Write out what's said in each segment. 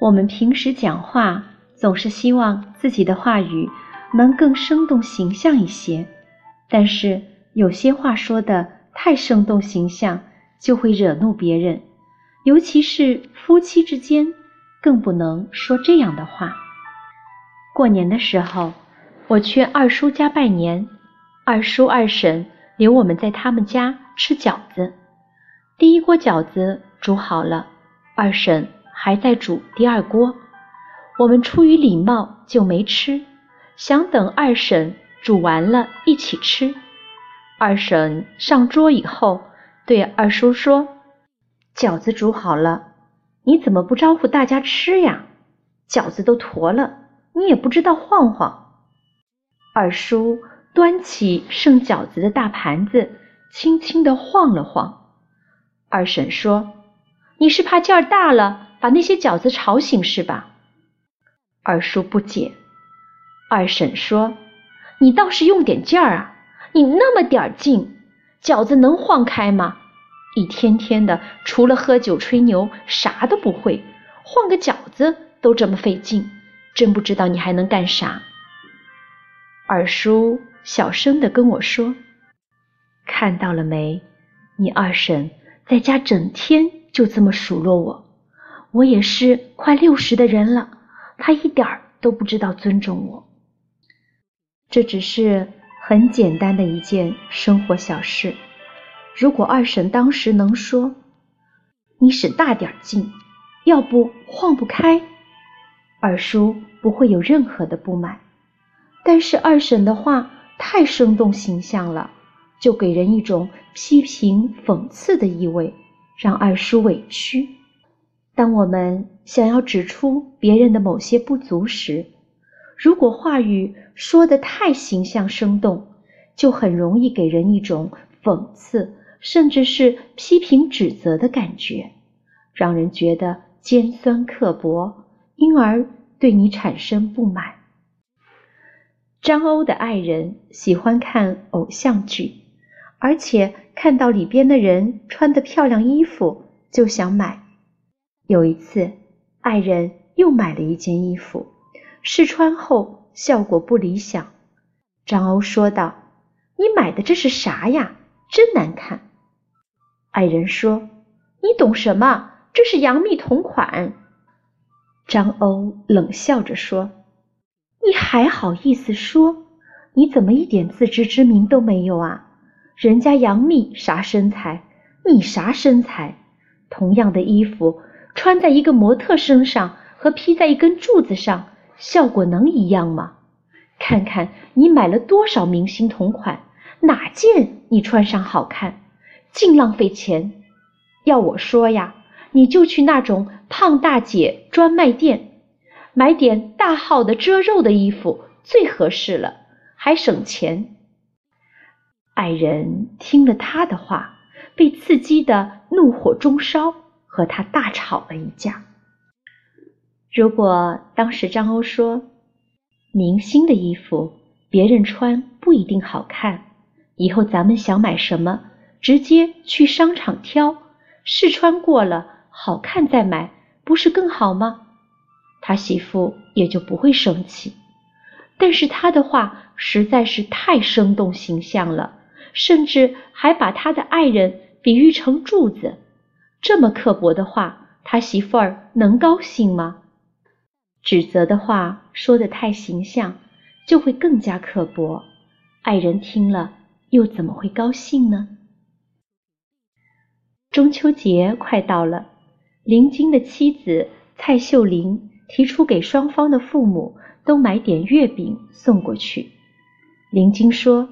我们平时讲话总是希望自己的话语能更生动形象一些，但是有些话说的太生动形象，就会惹怒别人，尤其是夫妻之间，更不能说这样的话。过年的时候，我去二叔家拜年，二叔二婶留我们在他们家吃饺子。第一锅饺子煮好了，二婶还在煮第二锅。我们出于礼貌就没吃，想等二婶煮完了一起吃。二婶上桌以后，对二叔说：“饺子煮好了，你怎么不招呼大家吃呀？饺子都坨了。”你也不知道晃晃。二叔端起剩饺子的大盘子，轻轻地晃了晃。二婶说：“你是怕劲儿大了，把那些饺子吵醒是吧？”二叔不解。二婶说：“你倒是用点劲儿啊！你那么点儿劲，饺子能晃开吗？一天天的，除了喝酒吹牛，啥都不会，晃个饺子都这么费劲。”真不知道你还能干啥。二叔小声的跟我说：“看到了没？你二婶在家整天就这么数落我。我也是快六十的人了，他一点儿都不知道尊重我。这只是很简单的一件生活小事。如果二婶当时能说，你使大点劲，要不晃不开。”二叔不会有任何的不满，但是二婶的话太生动形象了，就给人一种批评讽刺的意味，让二叔委屈。当我们想要指出别人的某些不足时，如果话语说的太形象生动，就很容易给人一种讽刺，甚至是批评指责的感觉，让人觉得尖酸刻薄。因而对你产生不满。张欧的爱人喜欢看偶像剧，而且看到里边的人穿的漂亮衣服就想买。有一次，爱人又买了一件衣服，试穿后效果不理想。张欧说道：“你买的这是啥呀？真难看。”爱人说：“你懂什么？这是杨幂同款。”张欧冷笑着说：“你还好意思说？你怎么一点自知之明都没有啊？人家杨幂啥身材，你啥身材？同样的衣服穿在一个模特身上和披在一根柱子上，效果能一样吗？看看你买了多少明星同款，哪件你穿上好看？净浪费钱！要我说呀。”你就去那种胖大姐专卖店，买点大号的遮肉的衣服最合适了，还省钱。爱人听了他的话，被刺激的怒火中烧，和他大吵了一架。如果当时张欧说：“明星的衣服别人穿不一定好看，以后咱们想买什么，直接去商场挑，试穿过了。”好看再买不是更好吗？他媳妇也就不会生气。但是他的话实在是太生动形象了，甚至还把他的爱人比喻成柱子。这么刻薄的话，他媳妇儿能高兴吗？指责的话说的太形象，就会更加刻薄。爱人听了又怎么会高兴呢？中秋节快到了。林晶的妻子蔡秀玲提出给双方的父母都买点月饼送过去。林晶说：“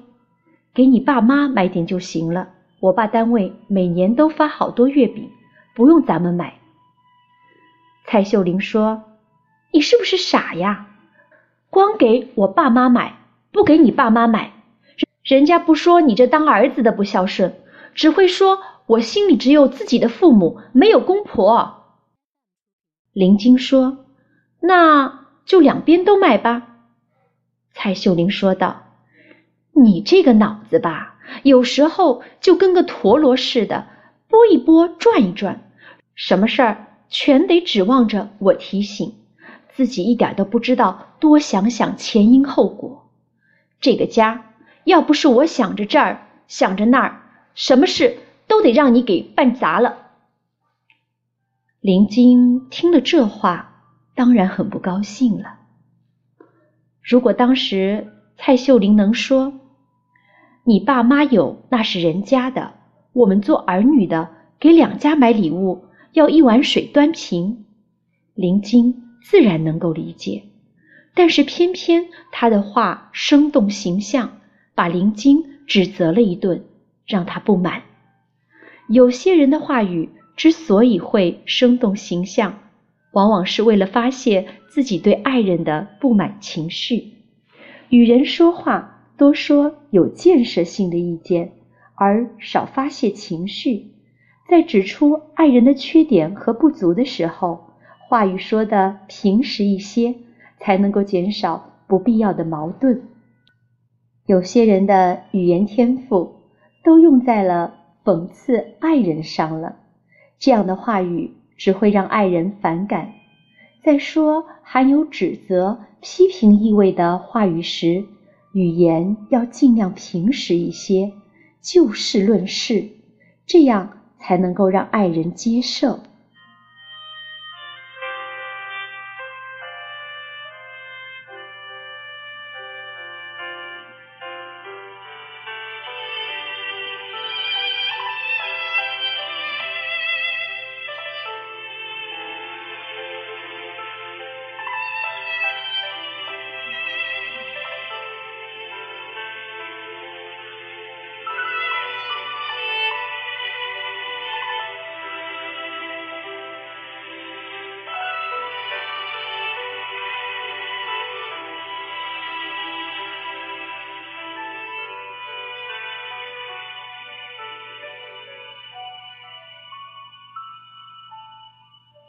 给你爸妈买点就行了，我爸单位每年都发好多月饼，不用咱们买。”蔡秀玲说：“你是不是傻呀？光给我爸妈买，不给你爸妈买，人家不说你这当儿子的不孝顺，只会说。”我心里只有自己的父母，没有公婆。林晶说：“那就两边都买吧。”蔡秀玲说道：“你这个脑子吧，有时候就跟个陀螺似的，拨一拨，转一转，什么事儿全得指望着我提醒，自己一点都不知道多想想前因后果。这个家要不是我想着这儿想着那儿，什么事都得让你给办砸了。林晶听了这话，当然很不高兴了。如果当时蔡秀玲能说：“你爸妈有那是人家的，我们做儿女的给两家买礼物。”要一碗水端平，林晶自然能够理解，但是偏偏他的话生动形象，把林晶指责了一顿，让他不满。有些人的话语之所以会生动形象，往往是为了发泄自己对爱人的不满情绪。与人说话，多说有建设性的意见，而少发泄情绪。在指出爱人的缺点和不足的时候，话语说的平实一些，才能够减少不必要的矛盾。有些人的语言天赋都用在了讽刺爱人上了，这样的话语只会让爱人反感。在说含有指责、批评意味的话语时，语言要尽量平实一些，就事论事，这样。才能够让爱人接受。